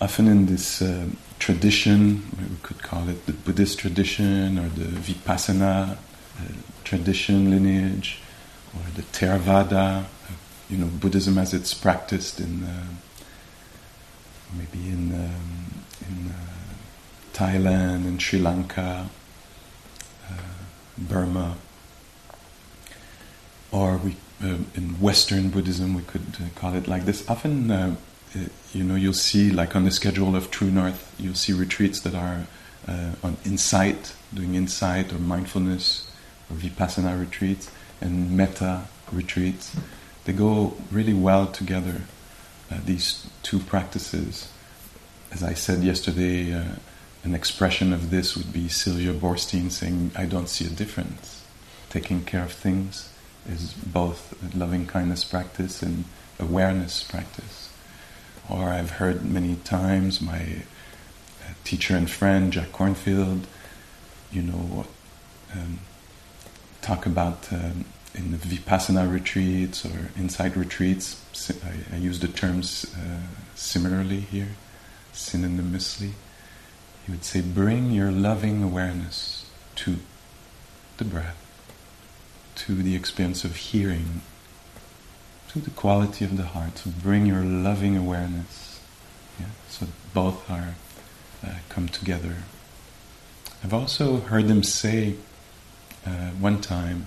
Often in this uh, tradition, we could call it the Buddhist tradition or the Vipassana uh, tradition lineage, or the Theravada, uh, you know, Buddhism as it's practiced in uh, maybe in um, in uh, Thailand and Sri Lanka, uh, Burma, or we in Western Buddhism we could call it like this. Often you know, you'll see, like on the schedule of True North, you'll see retreats that are uh, on insight, doing insight or mindfulness, or vipassana retreats, and metta retreats. They go really well together, uh, these two practices. As I said yesterday, uh, an expression of this would be Sylvia Boorstein saying, I don't see a difference. Taking care of things is both a loving kindness practice and awareness practice or I've heard many times my uh, teacher and friend Jack Kornfield, you know, um, talk about um, in the vipassana retreats or insight retreats. I, I use the terms uh, similarly here, synonymously. He would say, bring your loving awareness to the breath, to the experience of hearing to the quality of the heart. So bring your loving awareness. Yeah? So both are uh, come together. I've also heard him say uh, one time.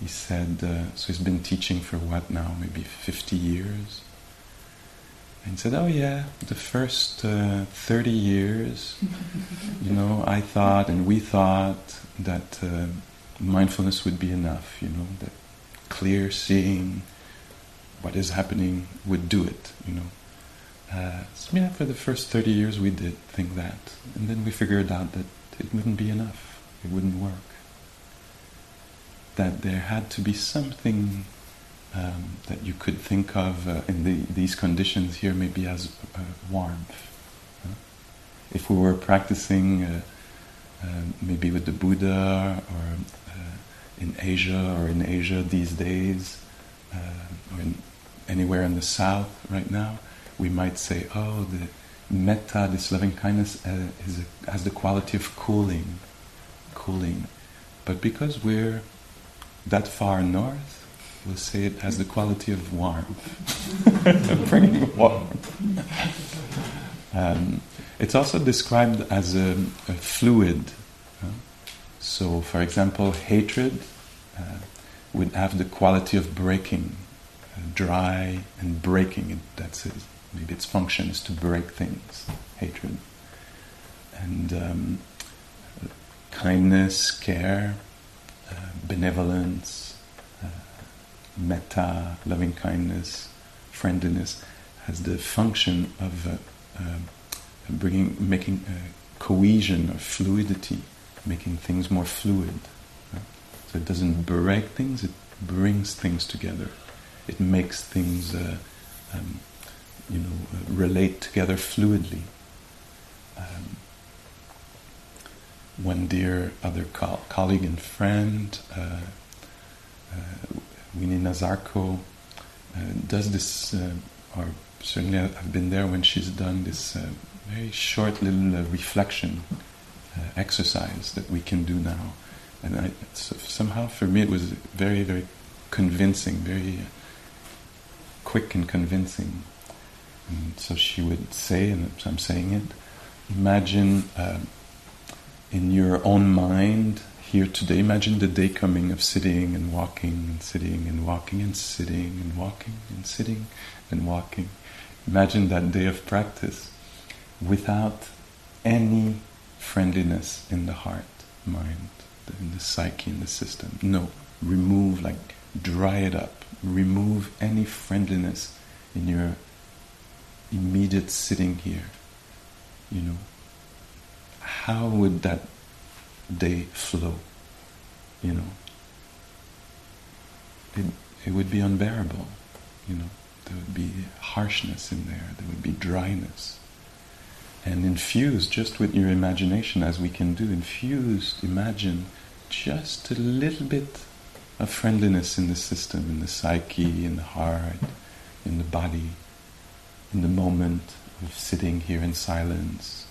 He said, uh, so he's been teaching for what now? Maybe 50 years. And said, oh yeah, the first uh, 30 years, you know, I thought and we thought that uh, mindfulness would be enough, you know, that clear seeing, what is happening would do it, you know. Uh, so yeah, for the first 30 years we did think that. And then we figured out that it wouldn't be enough. It wouldn't work. That there had to be something um, that you could think of uh, in the, these conditions here maybe as uh, warmth. If we were practicing uh, uh, maybe with the Buddha or uh, in Asia or in Asia these days, or in anywhere in the south right now, we might say, oh, the metta, this loving kindness, uh, a, has the quality of cooling, cooling. But because we're that far north, we'll say it has the quality of warmth, bringing warmth. Um, it's also described as a, a fluid. Uh, so, for example, hatred uh, would have the quality of breaking dry and breaking. That's it. Maybe its function is to break things, hatred. And um, kindness, care, uh, benevolence, uh, metta, loving kindness, friendliness, has the function of uh, uh bringing, making cohesion or fluidity, making things more fluid. So it doesn't break things; it brings things together it makes things, uh, um, you know, uh, relate together fluidly. Um, one dear other co- colleague and friend, uh, uh, Winnie Nazarko, uh, does this, uh, or certainly I've been there when she's done this very short little reflection exercise that we can do now. And I, somehow for me it was very, very convincing, very quick and convincing. And so she would say, and I'm saying it, imagine uh, in your own mind here today, imagine the day coming of sitting and walking and sitting and walking and sitting and walking and sitting and walking. Imagine that day of practice without any friendliness in the heart, mind. In the psyche, in the system. No, remove, like dry it up. Remove any friendliness in your immediate sitting here. You know, how would that day flow? You know, it, it would be unbearable. You know, there would be harshness in there, there would be dryness. And infuse just with your imagination, as we can do, infuse, imagine just a little bit of friendliness in the system, in the psyche, in the heart, in the body, in the moment of sitting here in silence,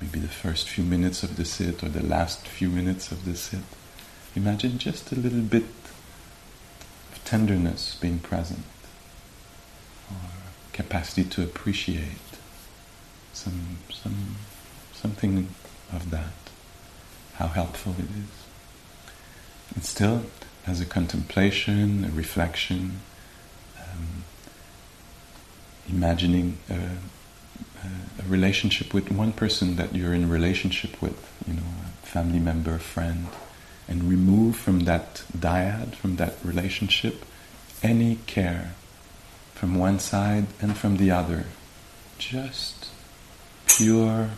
maybe the first few minutes of the sit or the last few minutes of the sit. Imagine just a little bit of tenderness being present, or capacity to appreciate some, some, something of that, how helpful it is. And still, as a contemplation, a reflection, um, imagining a, a, relationship with one person that you're in relationship with, you know, a family member, friend, and remove from that dyad, from that relationship, any care from one side and from the other. Just pure,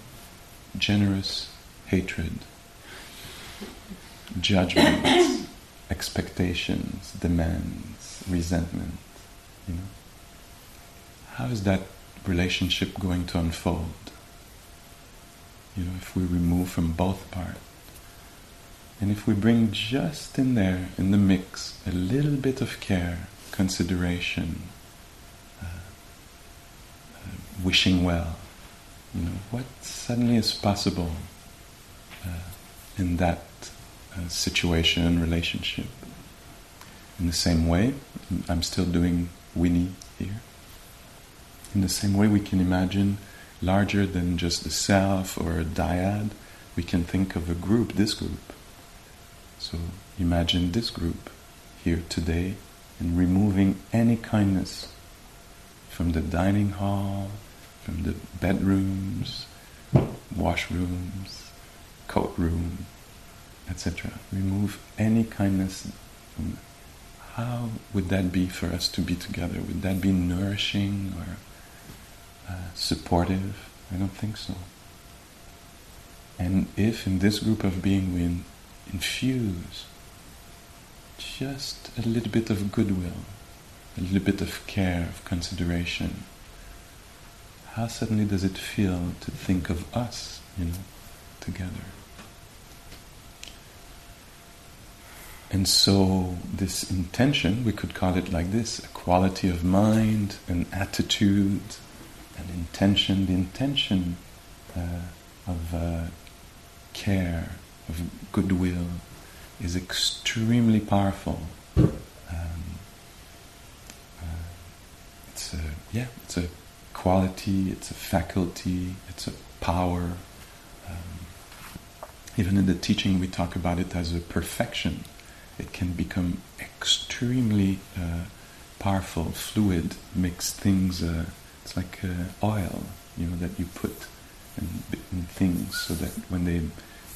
generous hatred, judgments, expectations, demands, resentment. You know, how is that relationship going to unfold? You know, if we remove from both parts. And if we bring just in there, in the mix, a little bit of care, consideration, uh, uh, wishing well, you know, what suddenly is possible uh, in that uh, situation, relationship? In the same way, I'm still doing Winnie here. In the same way, we can imagine larger than just the self or a dyad, we can think of a group, this group. So imagine this group here today and removing any kindness from the dining hall, the bedrooms, washrooms, coat room, etc. Remove any kindness. How would that be for us to be together? Would that be nourishing or uh, supportive? I don't think so. And if in this group of being we in, infuse just a little bit of goodwill, a little bit of care, of consideration, how suddenly does it feel to think of us, you know, together? And so, this intention, we could call it like this a quality of mind, an attitude, an intention, the intention uh, of uh, care, of goodwill, is extremely powerful. Um, uh, it's a, yeah, it's a quality, it's a faculty, it's a power. Um, even in the teaching, we talk about it as a perfection. It can become extremely uh, powerful, fluid, makes things. Uh, it's like uh, oil, you know, that you put in, in, things, so that when they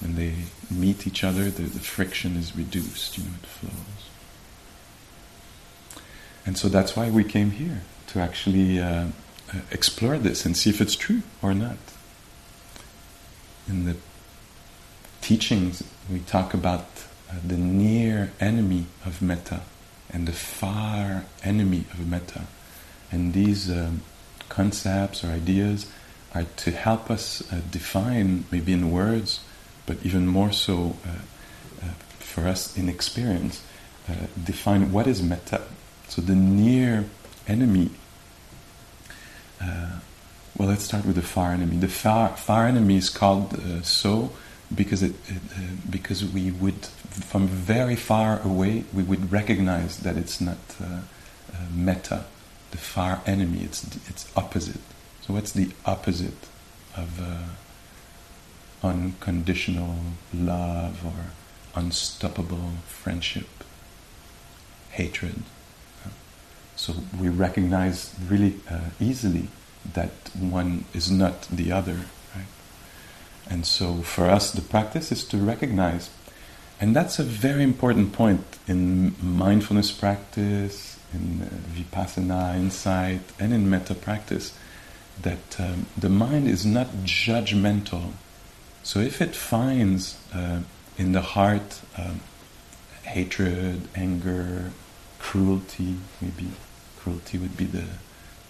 when they meet each other, the, the friction is reduced. You know, it flows. And so that's why we came here to actually uh, explore this and see if it's true or not. In the teachings, we talk about uh, the near enemy of metta and the far enemy of metta. And these um, concepts or ideas are to help us uh, define, maybe in words, but even more so uh, uh, for us in experience, uh, define what is metta. So the near enemy uh, well, let's start with the far enemy. The far, far enemy is called uh, so because it, it uh, because we would from very far away we would recognize that it's not uh, uh, metta, the far enemy. It's it's opposite. So what's the opposite of unconditional love or unstoppable friendship? Hatred. So we recognize really uh, easily that one is not the other, right? And so for us, the practice is to recognize And that's a very important point in mindfulness practice, in uh, vipassana insight, and in metta practice that um, the mind is not judgmental. So if it finds uh, in the heart um, hatred, anger, cruelty, maybe cruelty would be the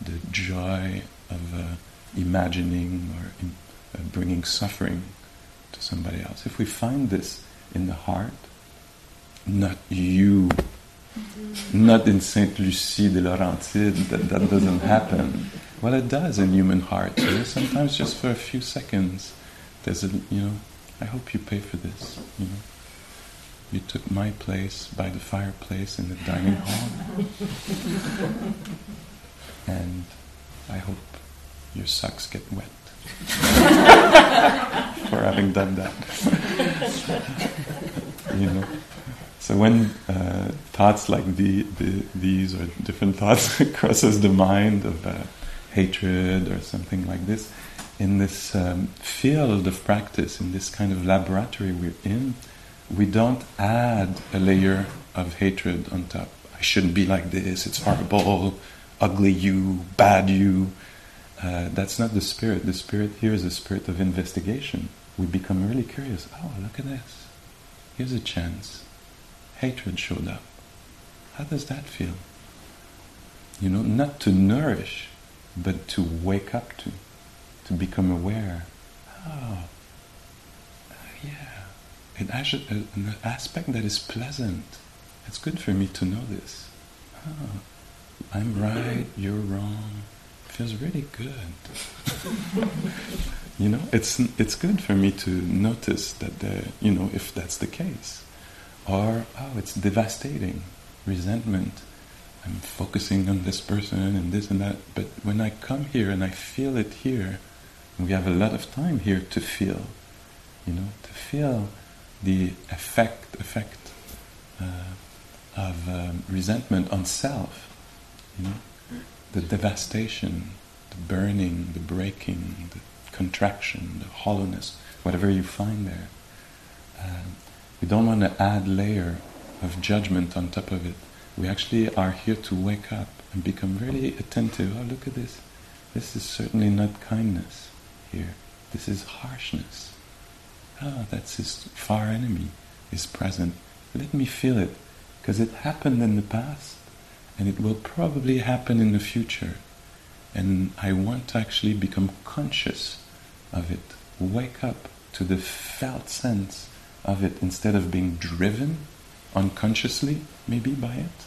the joy of uh, imagining or in, uh, bringing suffering to somebody else. If we find this in the heart, not you, mm-hmm. not in Saint Lucie de Laurentide, that, that doesn't happen. Well, it does in human hearts. You sometimes just for a few seconds, there's a, you know, I hope you pay for this, you know. You took my place by the fireplace in the dining hall. and I hope your socks get wet for having done that. you know. So when uh, thoughts like the, the, these or different thoughts crosses the mind of uh, hatred or something like this, in this um, field of practice, in this kind of laboratory we're in, we don't add a layer of hatred on top. I shouldn't be like this, it's horrible, ugly you, bad you. Uh, that's not the spirit. The spirit here is a spirit of investigation. We become really curious. Oh, look at this. Here's a chance. Hatred showed up. How does that feel? You know, not to nourish, but to wake up to, to become aware. Oh, uh, yeah. It has uh, an aspect that is pleasant. It's good for me to know this. Oh, I'm right, you're wrong. Feels really good. you know, it's it's good for me to notice that there, you know, if that's the case. Or oh, it's devastating, resentment. I'm focusing on this person and this and that. But when I come here and I feel it here, we have a lot of time here to feel, you know, to feel the effect effect uh, of um, resentment on self you know, the devastation, the burning, the breaking, the contraction, the hollowness, whatever you find there. Uh, we don't want to add layer of judgment on top of it. We actually are here to wake up and become really attentive. Oh, look at this. This is certainly not kindness here. This is harshness. Ah, that's his far enemy is present. Let me feel it, because it happened in the past, and it will probably happen in the future. And I want to actually become conscious of it, wake up to the felt sense of it instead of being driven unconsciously, maybe by it.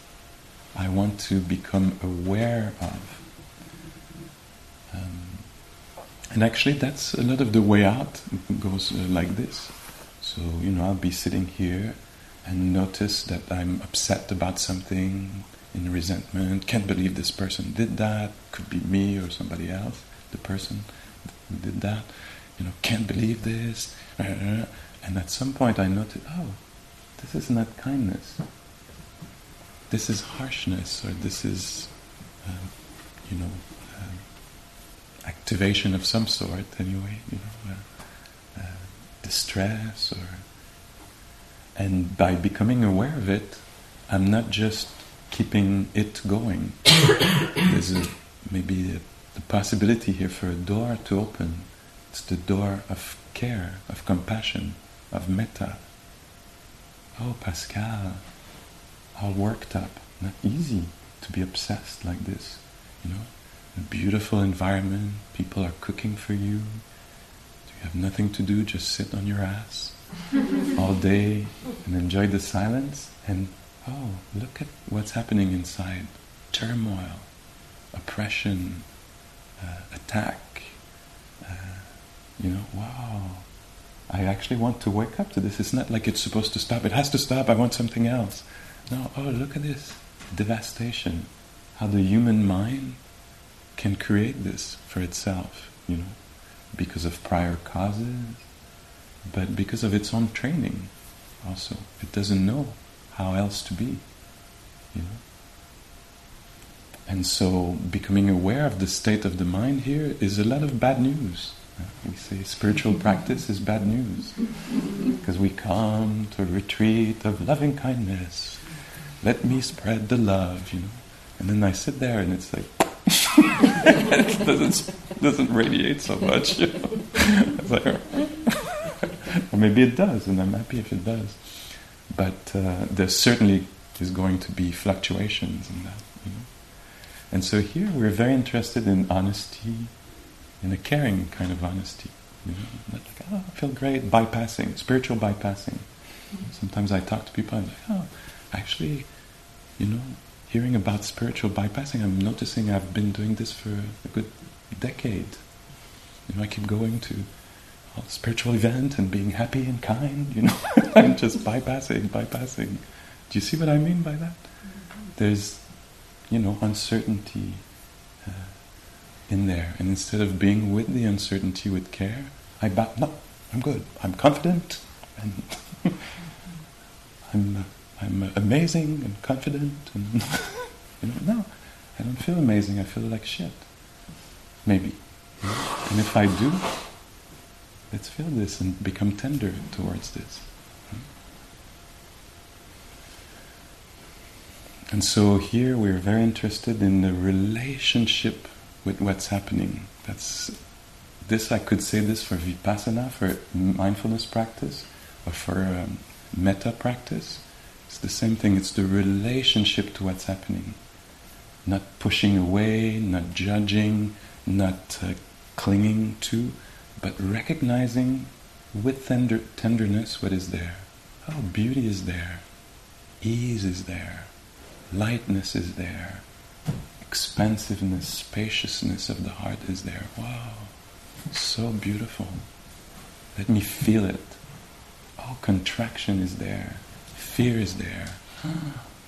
I want to become aware of. Um, and actually, that's a lot of the way out goes uh, like this. So, you know, I'll be sitting here and notice that I'm upset about something, in resentment, can't believe this person did that, could be me or somebody else, the person did that, you know, can't believe this. And at some point I noted, oh, this is not kindness. This is harshness, or this is, uh, you know, uh, activation of some sort, anyway, you know, uh, uh distress, or. And by becoming aware of it, I'm not just keeping it going. There's a, maybe the possibility here for a door to open. It's the door of care, of compassion, of metta. Oh, Pascal, all worked up. Not easy to be obsessed like this, you know. A beautiful environment, people are cooking for you. You have nothing to do, just sit on your ass all day and enjoy the silence and oh, look at what's happening inside turmoil, oppression, uh, attack. Uh, you know, wow. I actually want to wake up to this. It's not like it's supposed to stop. It has to stop. I want something else. No, oh, look at this devastation. How the human mind can create this for itself, you know, because of prior causes, but because of its own training also. It doesn't know how else to be? You know? And so becoming aware of the state of the mind here is a lot of bad news. We say spiritual practice is bad news because we come to a retreat of loving kindness. Let me spread the love, you know. And then I sit there and it's like it doesn't doesn't radiate so much. You know? like, or maybe it does, and I'm happy if it does. But uh, there certainly is going to be fluctuations in that. You know? And so here we're very interested in honesty, in a caring kind of honesty. You know, not like, oh, I feel great, bypassing, spiritual bypassing. Sometimes I talk to people and I'm like, oh, actually, you know, hearing about spiritual bypassing, I'm noticing I've been doing this for a good decade. You know, I keep going to a spiritual event and being happy and kind, you know. I'm just bypassing, bypassing. Do you see what I mean by that? There's, you know, uncertainty uh, in there. And instead of being with the uncertainty with care, I no, I'm good. I'm confident and I'm, uh, I'm amazing and confident. And you know, no, I don't feel amazing. I feel like shit. Maybe. And if I do, let's feel this and become tender towards this. And so here we're very interested in the relationship with what's happening. That's this I could say this for vipassana, for mindfulness practice, or for um, metta practice. It's the same thing. It's the relationship to what's happening, not pushing away, not judging, not uh, clinging to, but recognizing with tender, tenderness what is there. Oh, beauty is there, ease is there, lightness is there, expansiveness, spaciousness of the heart is there. Wow, so beautiful. Let me feel it. Oh, contraction is there, fear is there.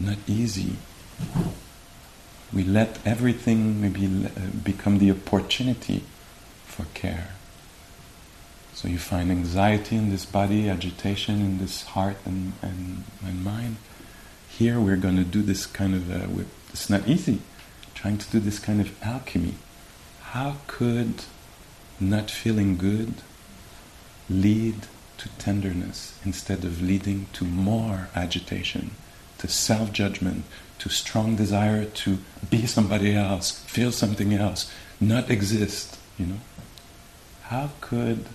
Not easy. We let everything maybe uh, become the opportunity for care. So you find anxiety in this body, agitation in this heart and, and, and mind. Here we're going to do this kind of, uh, it's not easy, trying to do this kind of alchemy. How could not feeling good lead to tenderness instead of leading to more agitation, to self judgment, to strong desire to be somebody else, feel something else, not exist, you know? How could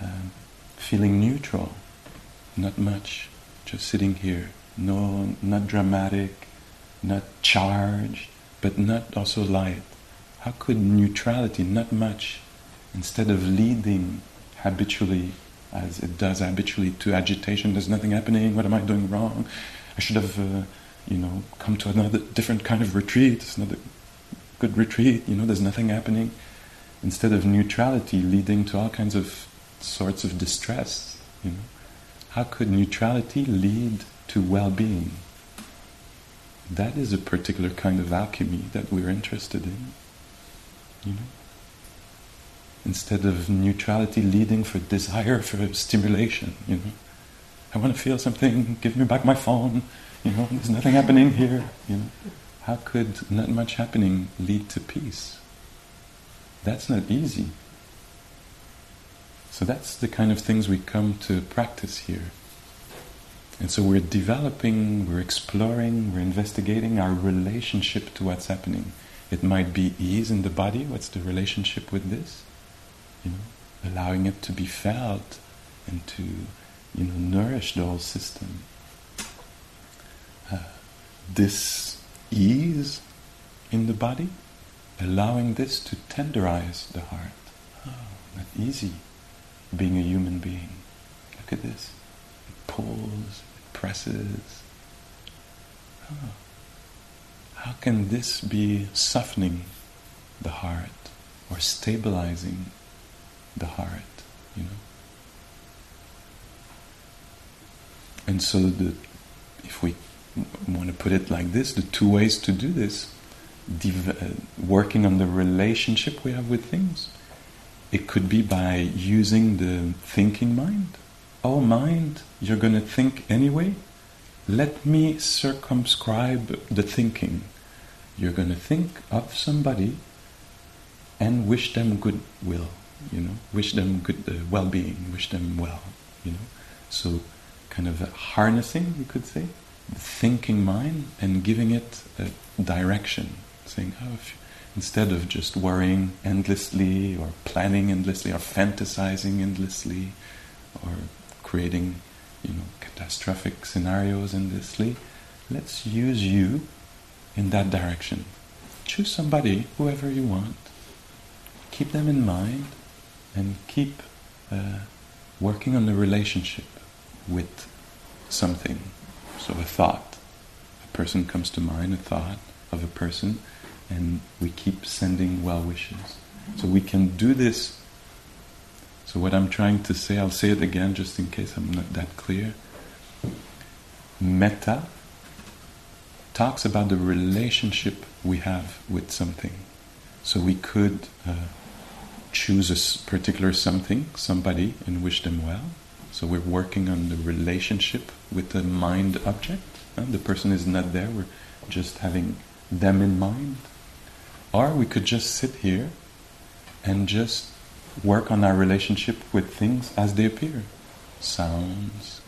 um, feeling neutral, not much, just sitting here, no, not dramatic, not charged, but not also light. How could neutrality, not much, instead of leading habitually, as it does habitually, to agitation, there's nothing happening, what am I doing wrong? I should have, uh, you know, come to another different kind of retreat, it's not a good retreat, you know, there's nothing happening. Instead of neutrality leading to all kinds of sorts of distress, you know. How could neutrality lead to well-being? That is a particular kind of alchemy that we're interested in, you know. Instead of neutrality leading for desire for stimulation, you know. I want to feel something, give me back my phone, you know, there's nothing happening here, you know. How could not much happening lead to peace? That's not easy. So that's the kind of things we come to practice here. And so we're developing, we're exploring, we're investigating our relationship to what's happening. It might be ease in the body, what's the relationship with this? You know, allowing it to be felt and to, you know, nourish the whole system. Uh, this ease in the body, allowing this to tenderize the heart. Oh, not easy being a human being. Look at this. It pulls, it presses. Oh. How can this be softening the heart or stabilizing the heart, you know? And so the if we want to put it like this, the two ways to do this, div- uh, working on the relationship we have with things, it could be by using the thinking mind. Oh, mind, you're going to think anyway? Let me circumscribe the thinking. You're going to think of somebody and wish them goodwill. You know, wish them good uh, well-being, wish them well, you know. So, kind of harnessing, you could say, the thinking mind and giving it a direction, saying, oh, if, instead of just worrying endlessly or planning endlessly or fantasizing endlessly or creating, you know, catastrophic scenarios endlessly, let's use you in that direction. Choose somebody, whoever you want. Keep them in mind and keep uh, working on the relationship with something. So a thought. A person comes to mind, a thought of a person, and we keep sending well wishes. So we can do this. So what I'm trying to say, I'll say it again just in case I'm not that clear. Metta talks about the relationship we have with something. So we could uh, choose a particular something, somebody, and wish them well. So we're working on the relationship with the mind object. The person is not there, we're just having them in mind. Or we could just sit here and just work on our relationship with things as they appear sounds,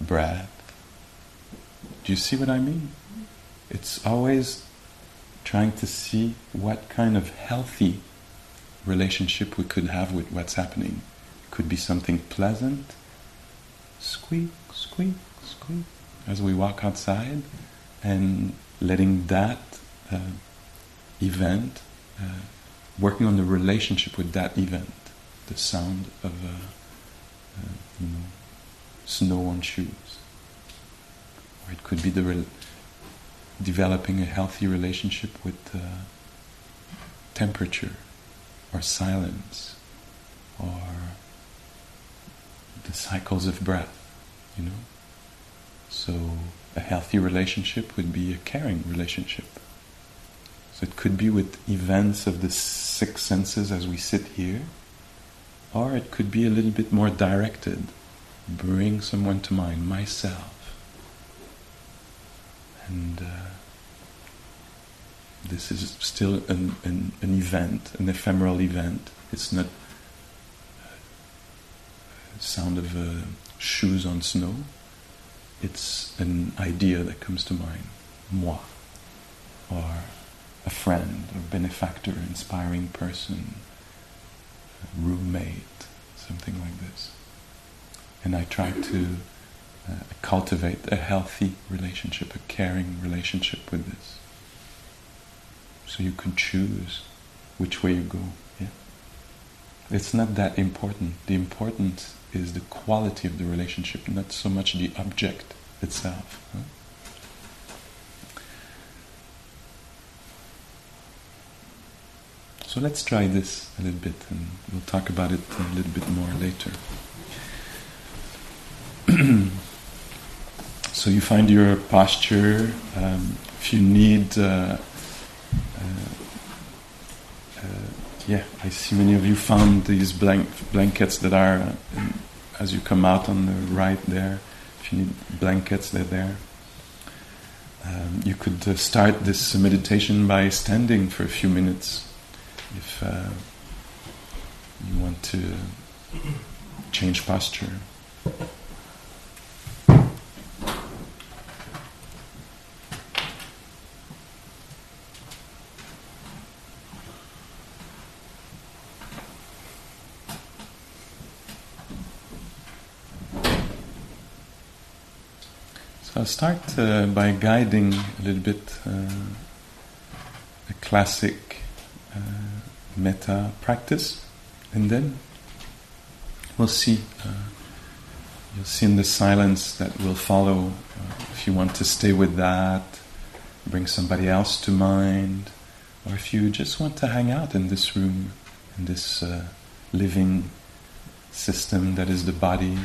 breath. Do you see what I mean? It's always trying to see what kind of healthy relationship we could have with what's happening. Could be something pleasant, squeak, squeak, squeak, as we walk outside, and letting that uh, event, uh, working on the relationship with that event, the sound of uh, uh you know, snow on shoes. Or it could be the re- developing a healthy relationship with uh, temperature or silence or the cycles of breath, you know. So a healthy relationship would be a caring relationship. So it could be with events of the six senses as we sit here, or it could be a little bit more directed. Bring someone to mind, myself. And uh, this is still an, an, an, event, an ephemeral event. It's not sound of uh, shoes on snow. It's an idea that comes to mind, moi, or a friend, or benefactor, inspiring person, roommate, something like this. And I try to uh, cultivate a healthy relationship, a caring relationship with this. So you can choose which way you go. Yeah? It's not that important. The importance is the quality of the relationship, not so much the object itself. Huh? So let's try this a little bit and we'll talk about it a little bit more later. so you find your posture. Um, if you need uh, yeah, I see many of you found these blank blankets that are, uh, as you come out on the right there. If you need blankets, they're there. Um, you could uh, start this meditation by standing for a few minutes if uh, you want to change posture. I'll start uh, by guiding a little bit uh, a classic uh, metta practice, and then we'll see. Uh, you'll see in the silence that will follow uh, if you want to stay with that, bring somebody else to mind, or if you just want to hang out in this room, in this uh, living system that is the body,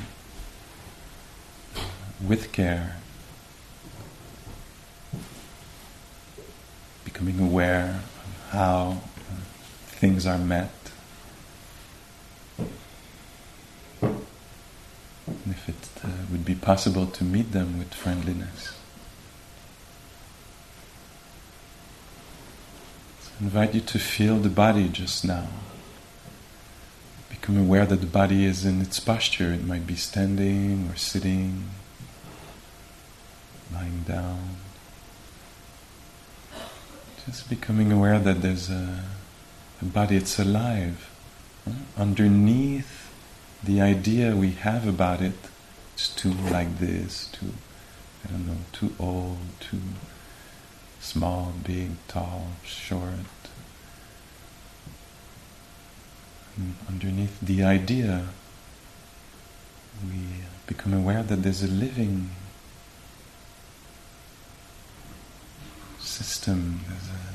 with care becoming aware of how things are met. And if it uh, would be possible to meet them with friendliness. So I invite you to feel the body just now. become aware that the body is in its posture. It might be standing or sitting, lying down. Just becoming aware that there's a, a body, it's alive. Underneath the idea we have about it, it's too like this, too, I don't know, too old, too small, big, tall, short. And underneath the idea, we become aware that there's a living system, there's, a,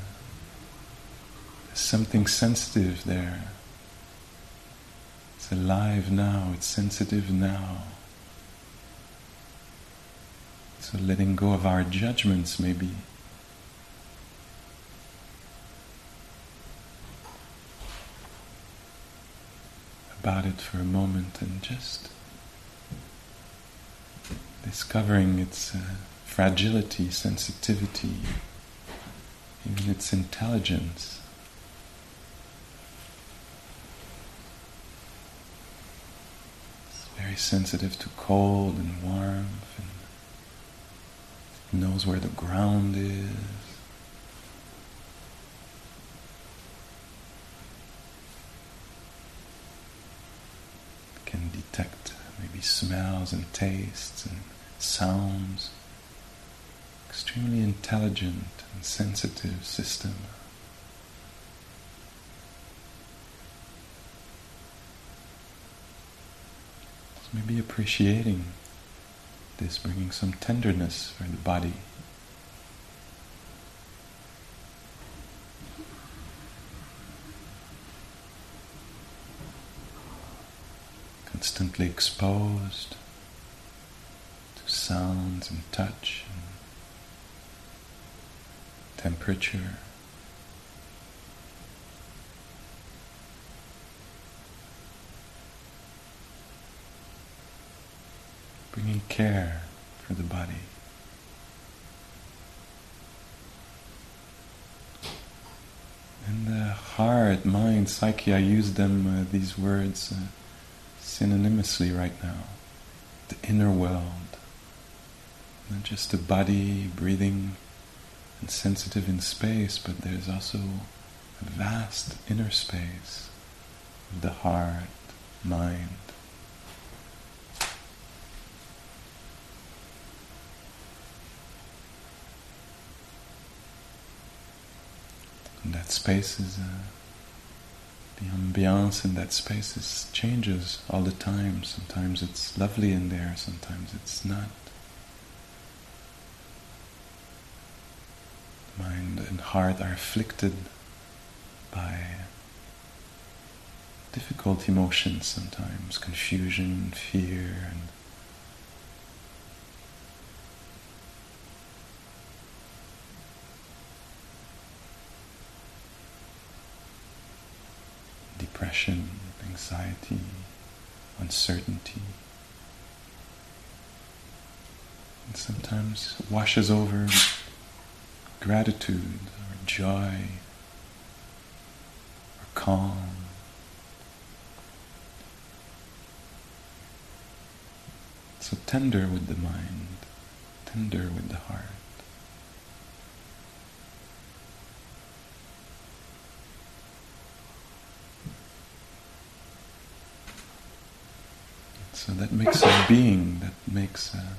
there's something sensitive there. It's alive now, it's sensitive now. So letting go of our judgments maybe. About it for a moment and just discovering its uh, fragility, sensitivity, even its intelligence. It's very sensitive to cold and warmth and knows where the ground is. Can detect maybe smells and tastes and sounds extremely intelligent and sensitive system. So maybe appreciating this, bringing some tenderness for the body. Constantly exposed to sounds and touch temperature. Bringing care for the body. And the heart, mind, psyche, I use them, uh, these words, uh, synonymously right now. The inner world. Not just the body breathing and sensitive in space, but there's also a vast inner space of the heart, mind. And that space is uh, the ambiance in that space is, changes all the time. Sometimes it's lovely in there, sometimes it's not. Mind and heart are afflicted by difficult emotions sometimes, confusion, fear, and depression, anxiety, uncertainty. And sometimes washes over gratitude or joy or calm. So tender with the mind, tender with the heart. So that makes a being, that makes a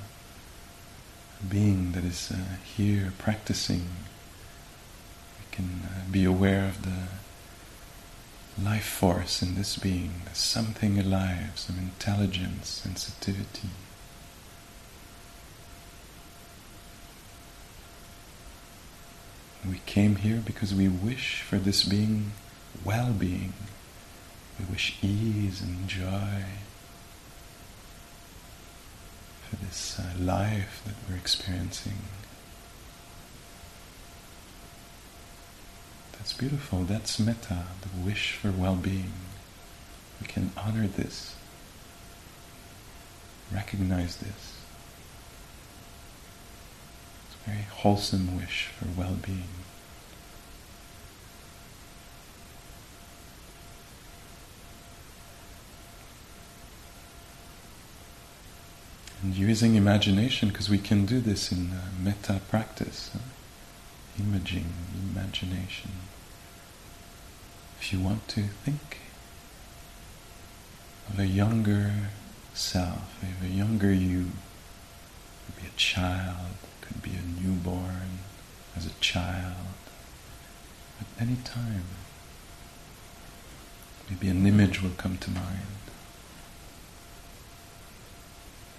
being that is uh, here practicing, we can uh, be aware of the life force in this being. There's something alive, some intelligence, sensitivity. We came here because we wish for this being well-being. We wish ease and joy for this uh, life that we're experiencing. That's beautiful. That's metta, the wish for well being. We can honor this, recognize this. It's a very wholesome wish for well being. And using imagination, because we can do this in uh, metta practice, uh, imaging, imagination. If you want to think of a younger self, of a younger you, could be a child, could be a newborn, as a child, at any time. Maybe an image will come to mind.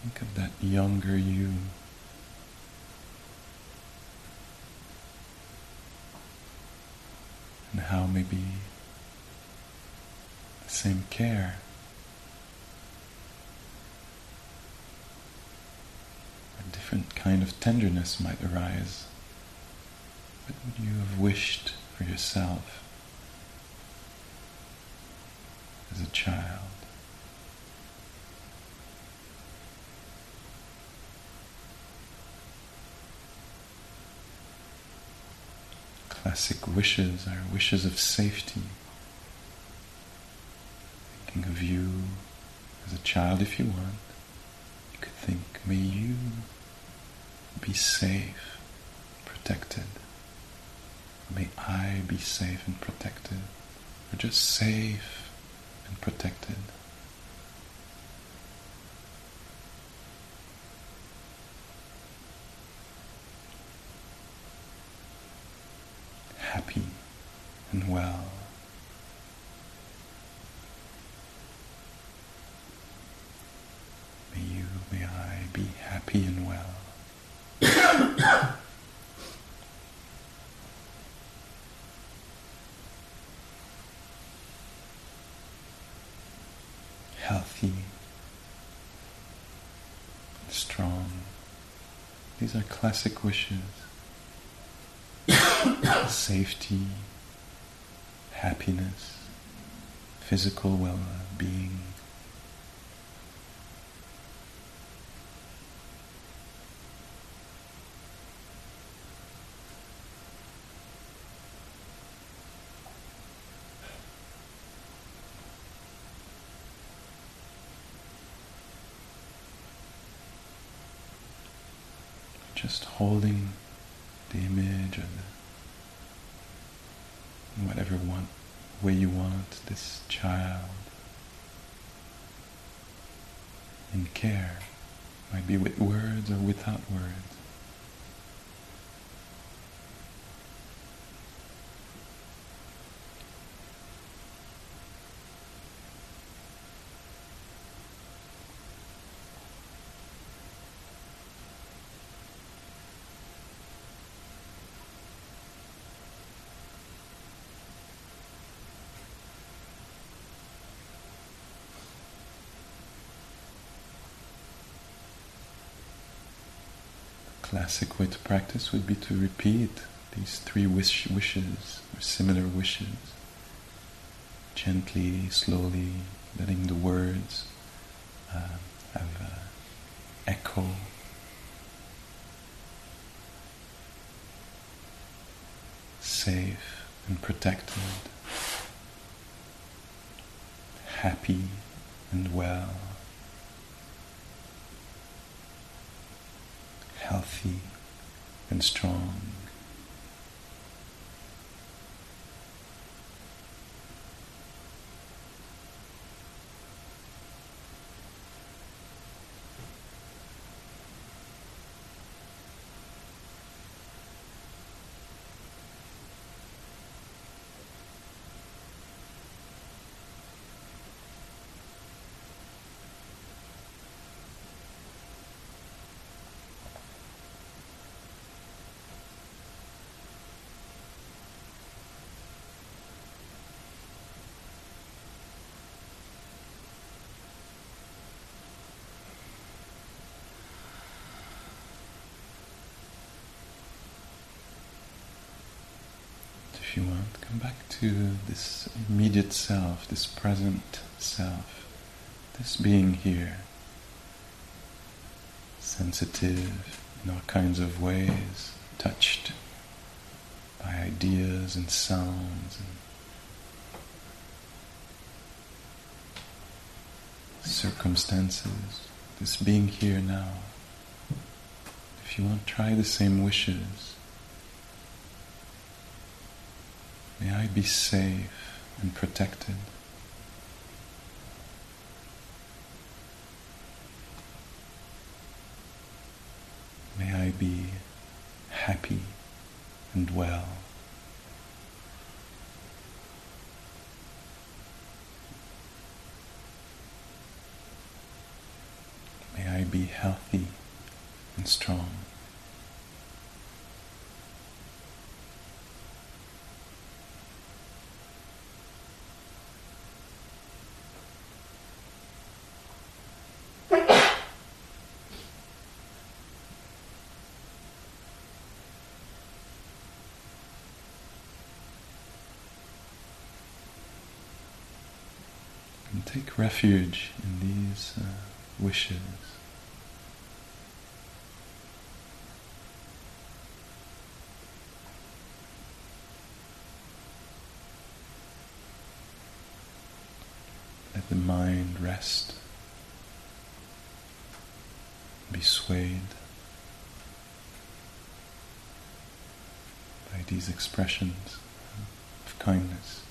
Think of that younger you. And how maybe the same care a different kind of tenderness might arise. What would you have wished for yourself as a child? Classic wishes are wishes of safety. Thinking of you as a child, if you want, you could think, may you be safe, protected. May I be safe and protected, or just safe and protected. Happy and well. May you, may I be happy and well. Healthy, strong. These are classic wishes safety, happiness, physical well being. Just holding the image or the whatever want, way you want this child in care. Might be with words or without. Classic way to practice would be to repeat these three wish wishes or similar wishes gently, slowly, letting the words uh, have uh, echo. Safe and protected, happy and well. Healthy and strong. if you want, come back to this immediate self, this present self, this being here, sensitive in all kinds of ways, touched by ideas and sounds and circumstances, this being here now. If you want, try the same wishes. May I be safe and protected. May I be happy and well. May I be healthy and strong. Take refuge in these uh, wishes. Let the mind rest, be swayed by these expressions of kindness.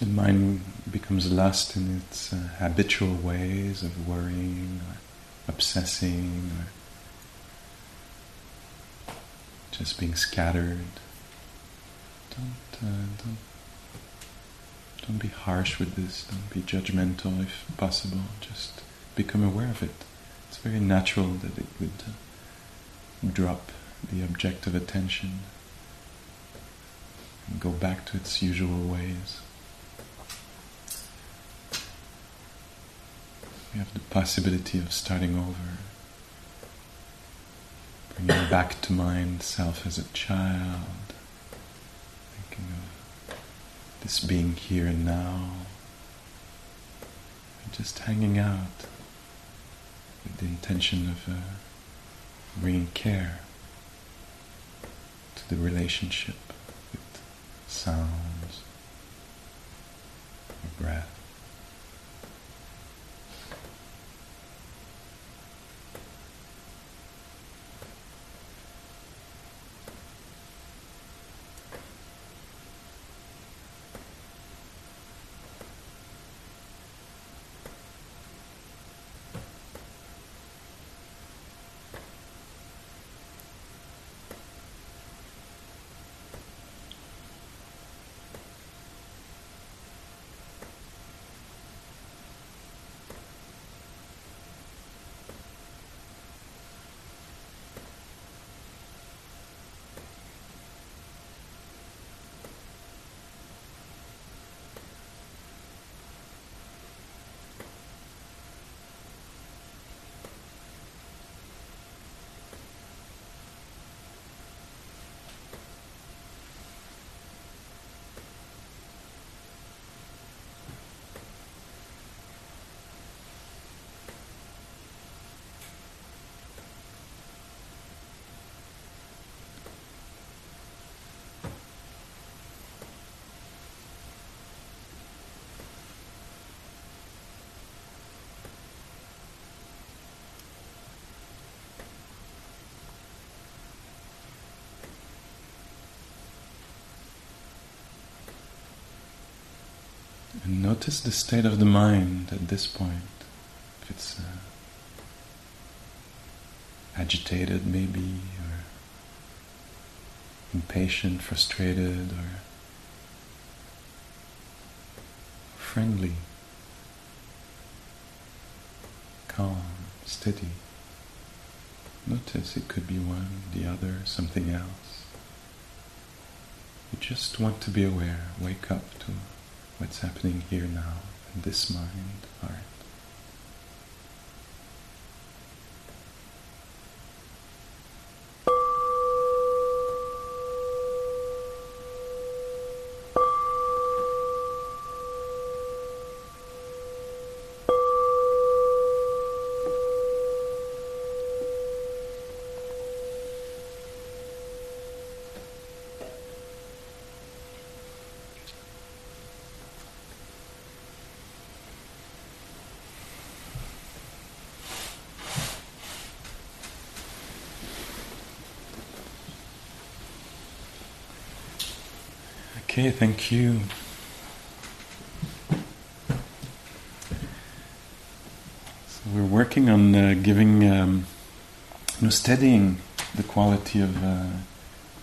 The mind becomes lost in its uh, habitual ways of worrying or obsessing or just being scattered, don't, uh, don't, don't be harsh with this, don't be judgmental if possible, just become aware of it. It's very natural that it would uh, drop the object of attention and go back to its usual ways. We have the possibility of starting over, bringing back to mind self as a child, thinking of this being here and now, and just hanging out with the intention of uh, bringing care to the relationship with sounds or breath. Notice the state of the mind at this point. If it's uh, agitated, maybe, or impatient, frustrated, or friendly, calm, steady. Notice it could be one, the other, something else. You just want to be aware, wake up to what's happening here now in this mind, heart. Okay, thank you. So we're working on uh, giving, um, you know, steadying the quality of uh,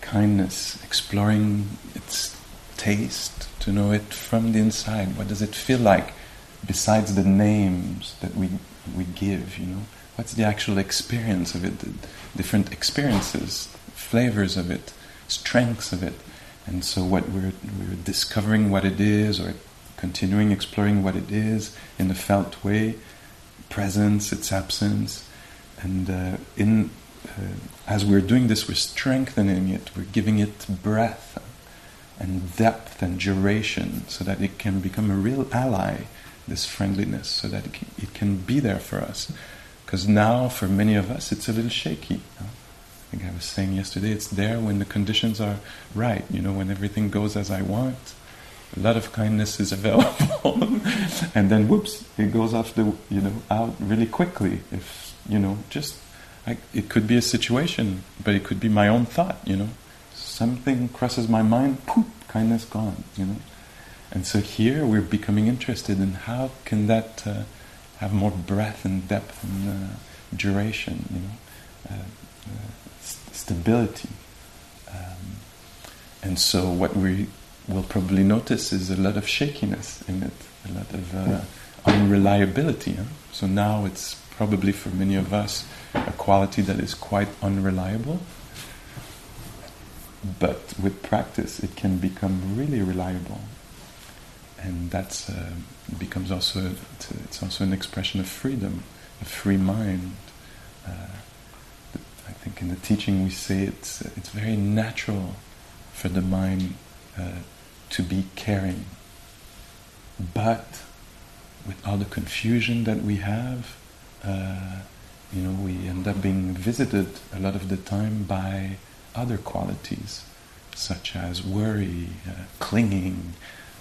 kindness, exploring its taste, to know it from the inside. What does it feel like, besides the names that we we give? You know, what's the actual experience of it? The different experiences, flavors of it, strengths of it. And so, what we're, we're discovering what it is, or continuing exploring what it is in a felt way, presence, its absence, and uh, in uh, as we're doing this, we're strengthening it. We're giving it breath and depth and duration, so that it can become a real ally. This friendliness, so that it can, it can be there for us. Because now, for many of us, it's a little shaky. Know? think I was saying yesterday, it's there when the conditions are right, you know, when everything goes as I want. A lot of kindness is available, and then whoops, it goes off the, you know, out really quickly. If you know, just I, it could be a situation, but it could be my own thought. You know, something crosses my mind, poof, kindness gone. You know, and so here we're becoming interested in how can that uh, have more breadth and depth and uh, duration. You know. Uh, uh stability. Um, and so, what we will probably notice is a lot of shakiness in it, a lot of uh, unreliability. Huh? So, now it's probably for many of us a quality that is quite unreliable. But with practice, it can become really reliable, and that's uh, becomes also it's also an expression of freedom, a free mind. Uh, Think in the teaching we say it's it's very natural for the mind uh, to be caring, but with all the confusion that we have, uh, you know, we end up being visited a lot of the time by other qualities, such as worry, uh, clinging,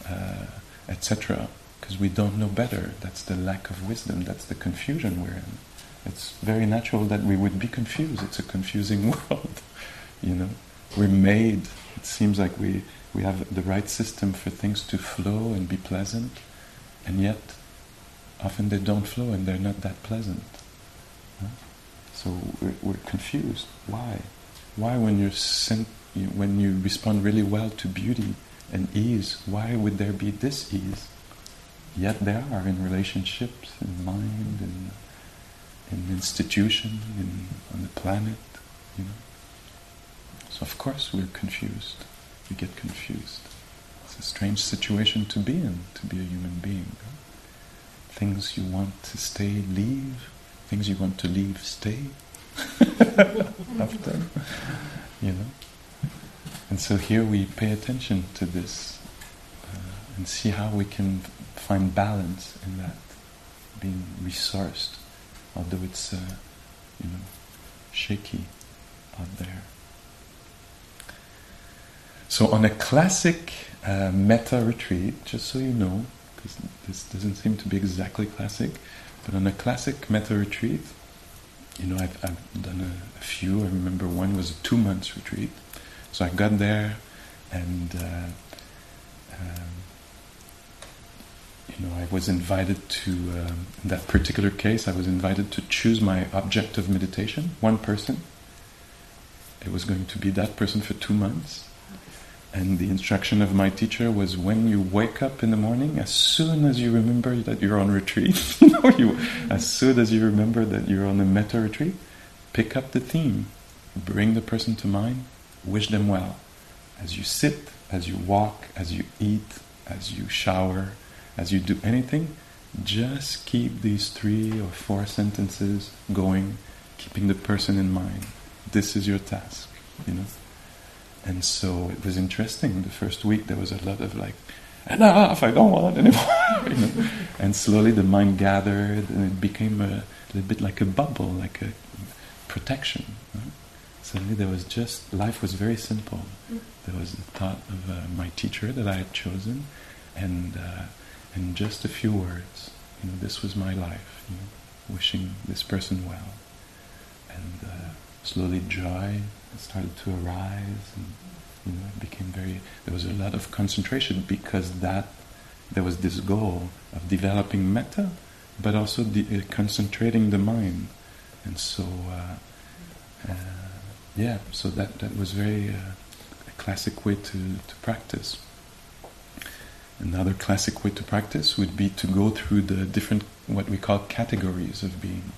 uh, etc. Because we don't know better. That's the lack of wisdom. That's the confusion we're in it's very natural that we would be confused. It's a confusing world, you know. We're made. It seems like we we have the right system for things to flow and be pleasant, and yet often they don't flow and they're not that pleasant. Huh? So we're, we're, confused. Why? Why, when you're sent, when you respond really well to beauty and ease, why would there be this ease? Yet there are in relationships, in mind, in in institution, in, on the planet, you know. So of course we're confused. We get confused. It's a strange situation to be in, to be a human being. Things you want to stay, leave. Things you want to leave, stay. Often, you know. And so here we pay attention to this uh, and see how we can find balance in that, being resourced although it's uh, you know shaky out there. So on a classic uh, metta retreat, just so you know, because this doesn't seem to be exactly classic, but on a classic metta retreat, you know, I've, I've done a, a, few. I remember one was a two months retreat. So I got there, and uh, um, you know, I was invited to, um, in that particular case, I was invited to choose my object of meditation, one person. It was going to be that person for two months. And the instruction of my teacher was when you wake up in the morning, as soon as you remember that you're on retreat, you know, you, as soon as you remember that you're on a metta retreat, pick up the theme, bring the person to mind, wish them well. As you sit, as you walk, as you eat, as you shower, as you do anything, just keep these three or four sentences going, keeping the person in mind. This is your task, you know. And so it was interesting. The first week there was a lot of like, enough, I don't want it anymore. you know? And slowly the mind gathered and it became a little bit like a bubble, like a protection. Right? Suddenly there was just, life was very simple. There was the thought of uh, my teacher that I had chosen and, uh, and just a few words. You know, this was my life, you know, wishing this person well. And uh, slowly joy started to arise and you know, it became very, there was a lot of concentration because that, there was this goal of developing metta, but also de- uh, concentrating the mind. And so, uh, uh, yeah, so that, that was very uh, a classic way to, to practice. Another classic way to practice would be to go through the different, what we call categories of being.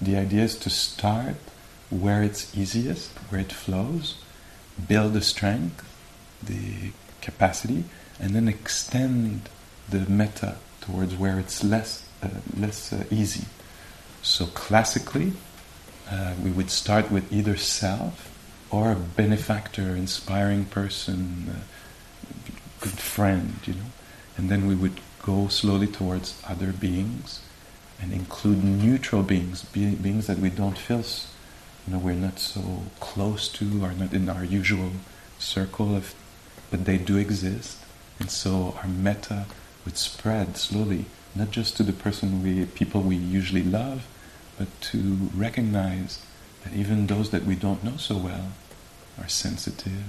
The idea is to start where it's easiest, where it flows, build the strength, the capacity, and then extend the metta towards where it's less uh, less uh, easy. So classically, uh, we would start with either self or a benefactor, inspiring person, uh, good friend, you know, and then we would go slowly towards other beings and include neutral beings, be- beings that we don't feel you know, we're not so close to or not in our usual circle of, but they do exist. And so our metta would spread slowly, not just to the person we, people we usually love, but to recognize that even those that we don't know so well are sensitive,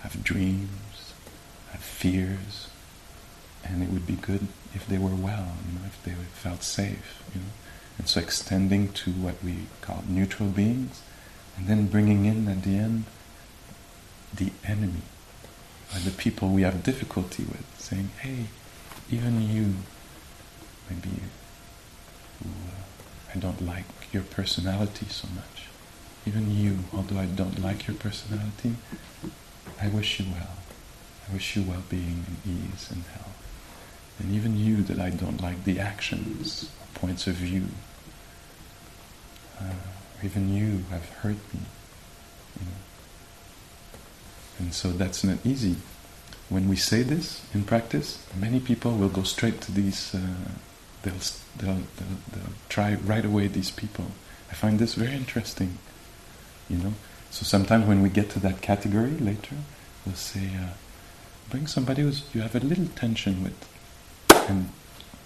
have dreams, fears, and it would be good if they were well, you know, if they felt safe, you know. And so extending to what we call neutral beings, and then bringing in at the end the enemy, or the people we have difficulty with, saying, hey, even you, maybe who uh, I don't like your personality so much, even you, although I don't like your personality, I wish you well. I wish you well-being and ease and health. And even you that I don't like the actions, points of view, uh, even you have hurt me. You know. And so that's not easy. When we say this in practice, many people will go straight to these, uh, they'll, they'll, they'll, they'll try right away these people. I find this very interesting, you know. So sometimes when we get to that category later, we'll say, uh, bring somebody who you have a little tension with, and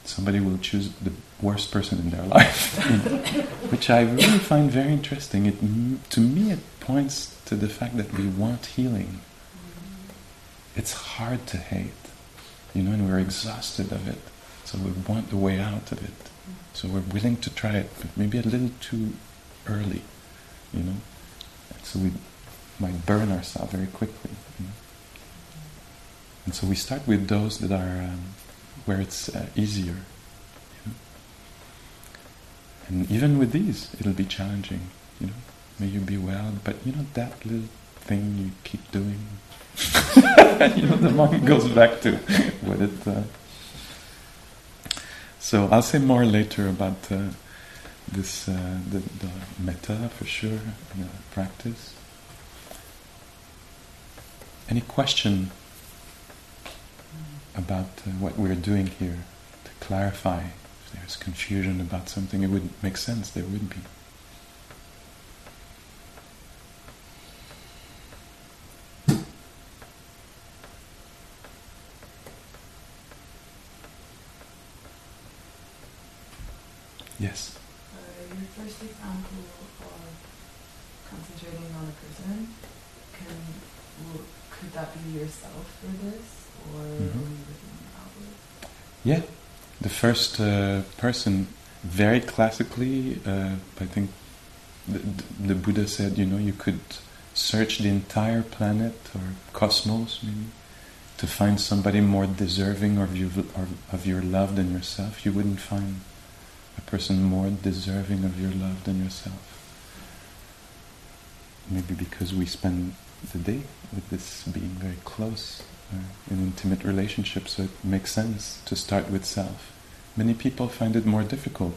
somebody will choose the worst person in their life, which I really find very interesting. It, to me, it points to the fact that we want healing. It's hard to hate, you know, and we're exhausted of it. So we want the way out of it. So we're willing to try it, but maybe a little too early, you know. So we might burn ourselves very quickly. You know? And so we start with those that are um, where it's uh, easier. You know? And even with these, it'll be challenging. You know, may you be well, but you know that little thing you keep doing. you know, the mind goes back to what it. Uh, so I'll say more later about uh, this, uh, the, the for sure, the practice. Any question about uh, what we're doing here to clarify if there's confusion about something? It wouldn't make sense. There wouldn't be. Yes. Uh, your first example of concentrating on a person, can w- could that be yourself for this, or Mhm. are you looking outward? Yeah, the first uh, person, very classically, uh, I think the, the Buddha said, you know, you could search the entire planet or cosmos, maybe, to find somebody more deserving of your, of your love than yourself. You wouldn't find a person more deserving of your love than yourself. Maybe because we spend the day with this being very close uh, in intimate relationships, so it makes sense to start with self. Many people find it more difficult.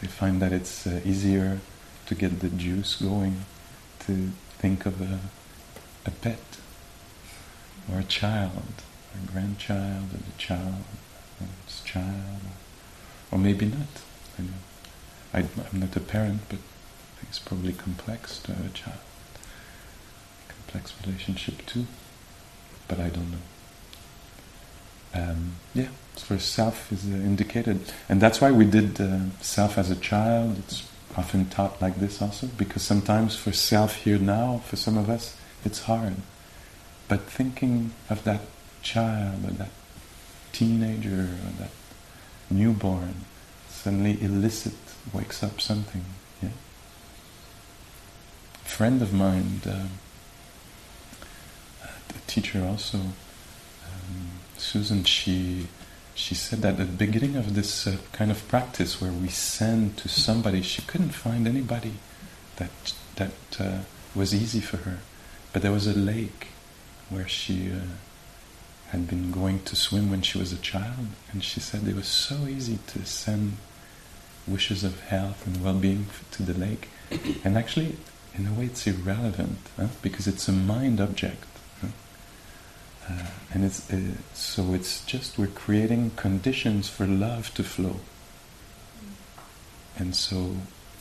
They find that it's uh, easier to get the juice going, to think of a, a pet, or a child, a grandchild, or a child, or child, or maybe not. I know. I, I'm not a parent, but it's probably complex to have a child. Complex relationship too, but I don't know. Um, yeah, so self is uh, indicated, and that's why we did uh, self as a child. It's often taught like this also, because sometimes for self here now, for some of us, it's hard. But thinking of that child or that teenager or that newborn suddenly illicit wakes up something. Yeah. Friend of mine, uh, teacher also, um, Susan, she she said that at the beginning of this uh, kind of practice where we send to somebody, she couldn't find anybody that that uh, was easy for her. But there was a lake where she uh, had been going to swim when she was a child, and she said it was so easy to send wishes of health and well-being to the lake. and actually, in a way, it's irrelevant huh? because it's a mind object. Uh, and it's uh, so it's just we're creating conditions for love to flow. And so,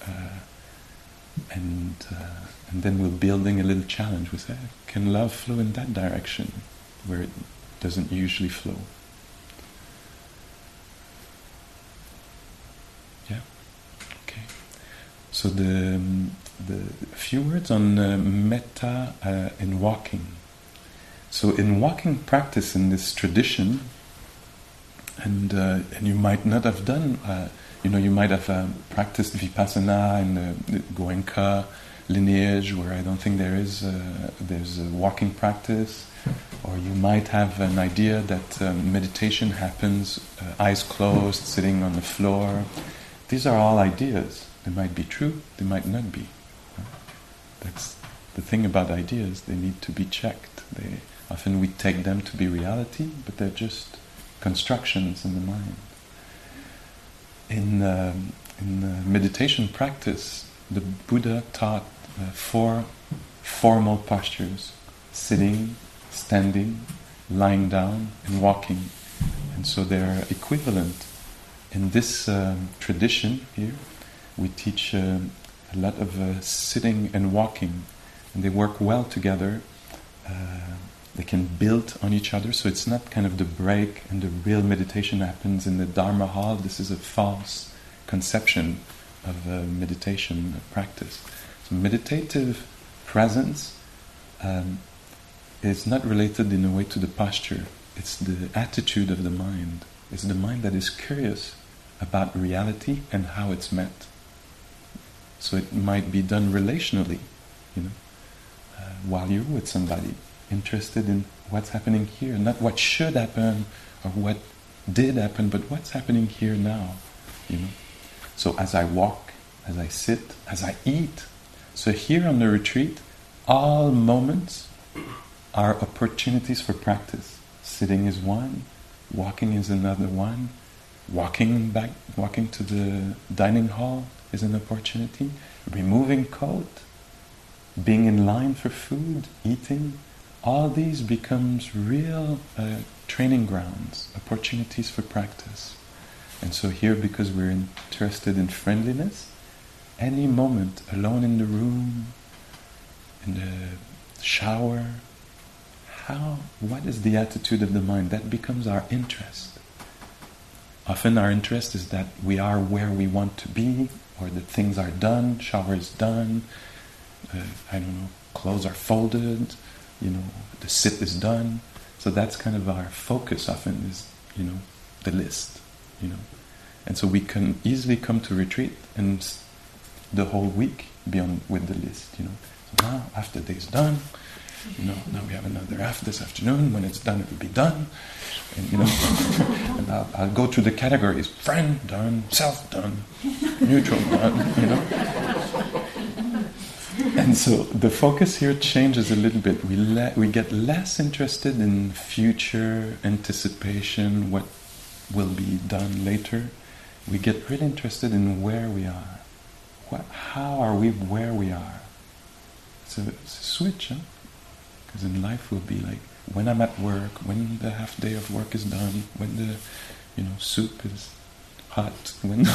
uh, and uh, and then we're building a little challenge. We say, can love flow in that direction, where it doesn't usually flow? Yeah. Okay. So the um, the few words on uh, metta uh, in walking. So in walking practice in this tradition, and uh, and you might not have done, uh, you know, you might have um, practiced vipassana in the, the Goenka lineage, where I don't think there is uh, there's a walking practice, or you might have an idea that um, meditation happens uh, eyes closed, sitting on the floor. These are all ideas. They might be true, they might not be. That's the thing about ideas; they need to be checked. They Often we take them to be reality, but they're just constructions in the mind. In, um, in uh, meditation practice, the Buddha taught uh, four formal postures sitting, standing, lying down, and walking. And so they're equivalent. In this um, tradition here, we teach uh, a lot of uh, sitting and walking, and they work well together. Uh, they can build on each other. So it's not kind of the break and the real meditation happens in the Dharma hall. This is a false conception of uh, meditation practice. So meditative presence um, is not related in a way to the posture. It's the attitude of the mind. It's the mind that is curious about reality and how it's met. So it might be done relationally, you know, uh, while you're with somebody interested in what's happening here, not what should happen or what did happen, but what's happening here now. You know. So as I walk, as I sit, as I eat. So here on the retreat, all moments are opportunities for practice. Sitting is one, walking is another one, walking back, walking to the dining hall is an opportunity. Removing coat, being in line for food, eating, all these becomes real uh, training grounds, opportunities for practice. And so here, because we're interested in friendliness, any moment alone in the room, in the shower, how, what is the attitude of the mind? That becomes our interest. Often our interest is that we are where we want to be, or that things are done, shower is done, uh, I don't know, clothes are folded, you know, the sit is done. So that's kind of our focus often is, you know, the list. you know. And so we can easily come to retreat and the whole week be on with the list, you know. So now, the day's done, you know, now we have another half this afternoon. When it's done, it will be done. And, you know, and I'll, I'll, go through the categories: friend done, self done, neutral done. You know. And so the focus here changes a little bit. We le- we get less interested in future anticipation, what will be done later. We get really interested in where we are. What, how are we where we are? So it's a switch, huh? Because in life we'll be like, when I'm at work, when the half day of work is done, when the, you know, soup is hot, when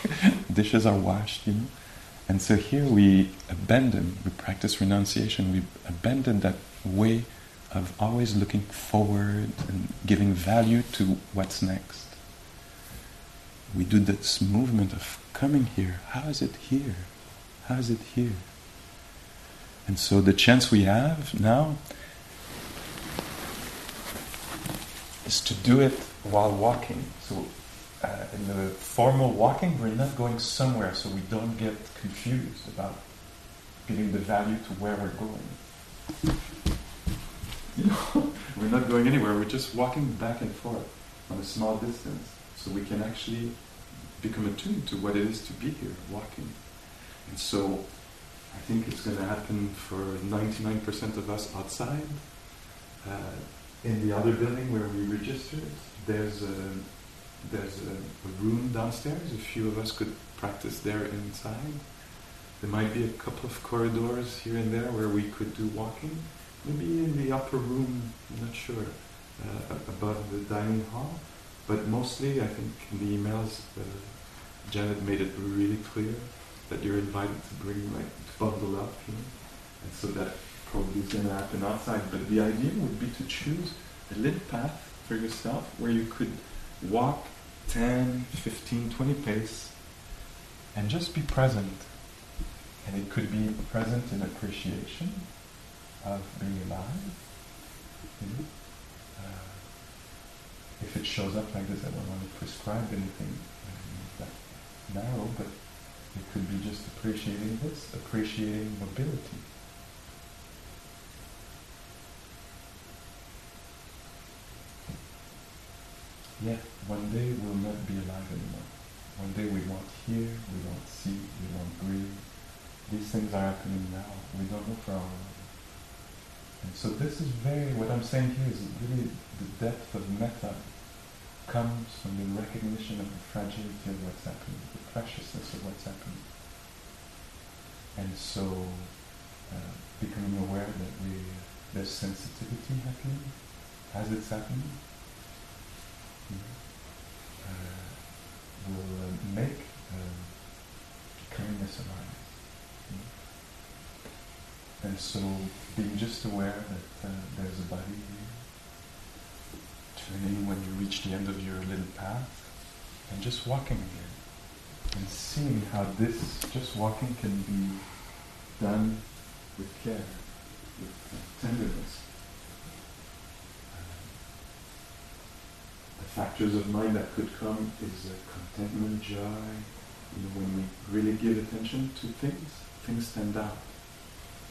dishes are washed, you know. And so here we abandon, we practice renunciation, we abandon that way of always looking forward and giving value to what's next. We do this movement of coming here. How is it here? How is it here? And so the chance we have now is to do it while walking. So uh, in the formal walking, we're not going somewhere, so we don't get confused about giving the value to where we're going. You know, we're not going anywhere. We're just walking back and forth on a small distance, so we can actually become attuned to what it is to be here, walking. And so, I think it's going to happen for 99% of us outside. Uh, in the other building where we registered, there's a there's a, a, room downstairs. A few of us could practice there inside. There might be a couple of corridors here and there where we could do walking. Maybe in the upper room, I'm not sure, uh, above the dining hall. But mostly, I think in the emails, uh, Janet made it really clear that you're invited to bring, like, to bundle up, you know. And so that probably is going to happen outside. But the idea would be to choose a little path for yourself where you could walk 10, 15, 20 pace and just be present. And it could be present in appreciation of being alive. Know? uh, if it shows up like this, I don't want to prescribe anything uh, that narrow, but it could be just appreciating this, appreciating mobility. Yet one day we'll not be alive anymore. One day we won't hear, we won't see, we won't breathe. These things are happening now. We don't know for how long. And so this is very, what I'm saying here is really the depth of metta comes from the recognition of the fragility of what's happening, the preciousness of what's happening. And so uh, becoming aware that we, there's sensitivity happening as it's happening, uh, will uh, make um, kindness arise. And so being just aware that uh, there's a body here, turning when you reach the end of your little path, and just walking again. And seeing how this, just walking can be done with care, with tenderness. the factors of mind that could come is contentment, joy. You know, when we really give attention to things, things stand out.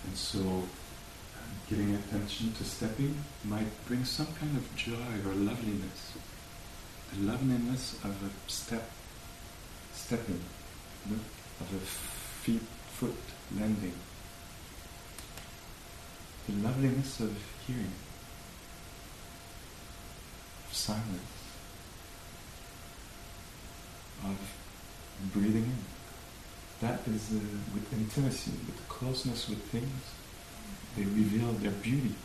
And so, um, giving attention to stepping might bring some kind of joy or loveliness. The loveliness of a step, stepping, you know, of a feet, foot landing. The loveliness of hearing, of silence of breathing in. That is uh, with intimacy, with closeness with things. They reveal their beauty.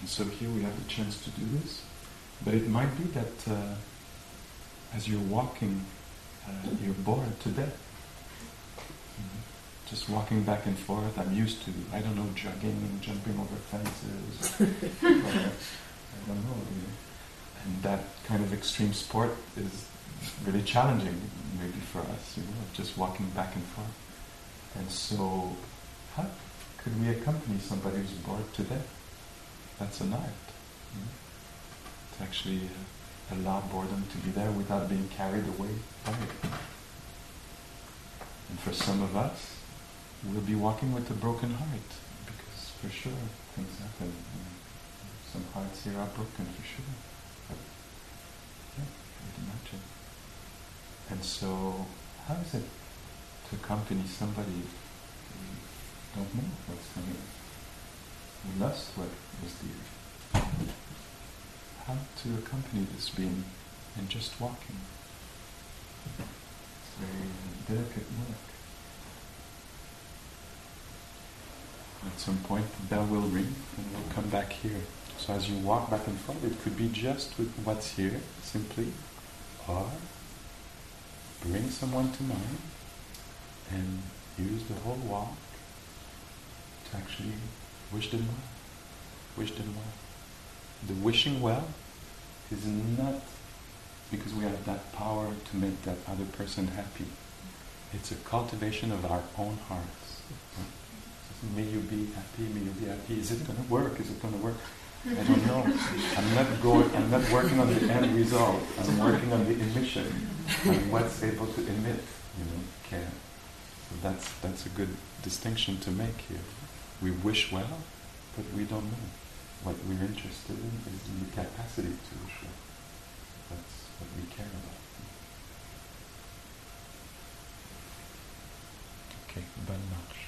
And so here we have the chance to do this. But it might be that uh, as you're walking, uh, you're bored to death. Mm-hmm. Just walking back and forth. I'm used to, I don't know, jogging and jumping over fences. or, I don't know. You know. And that kind of extreme sport is really challenging maybe for us, you know, just walking back and forth. And so, how could we accompany somebody who's bored to death? That's an art. You know? To actually uh, allow boredom to be there without being carried away by it. And for some of us, we'll be walking with a broken heart because for sure things happen. Some hearts here are broken for sure. Yeah, I would imagine. And so, how is it to accompany somebody who don't know what's coming? Who lost what was dear? How to accompany this being and just walking? It's very delicate work. At some point, the bell will ring and we'll come back here. So as you walk back and forth, it could be just with what's here, simply, or bring someone to mind and use the whole walk to actually wish them well. Wish them well. The wishing well is not because we have that power to make that other person happy. It's a cultivation of our own hearts. May you be happy, may you be happy. Is it going to work? Is it going to work? I don't know. I'm not going. I'm not working on the end result. I'm working on the emission, on what's able to emit. You know, care. So that's that's a good distinction to make here. We wish well, but we don't know. What we're interested in is in the capacity to wish well. That's what we care about. Okay, bonne marche.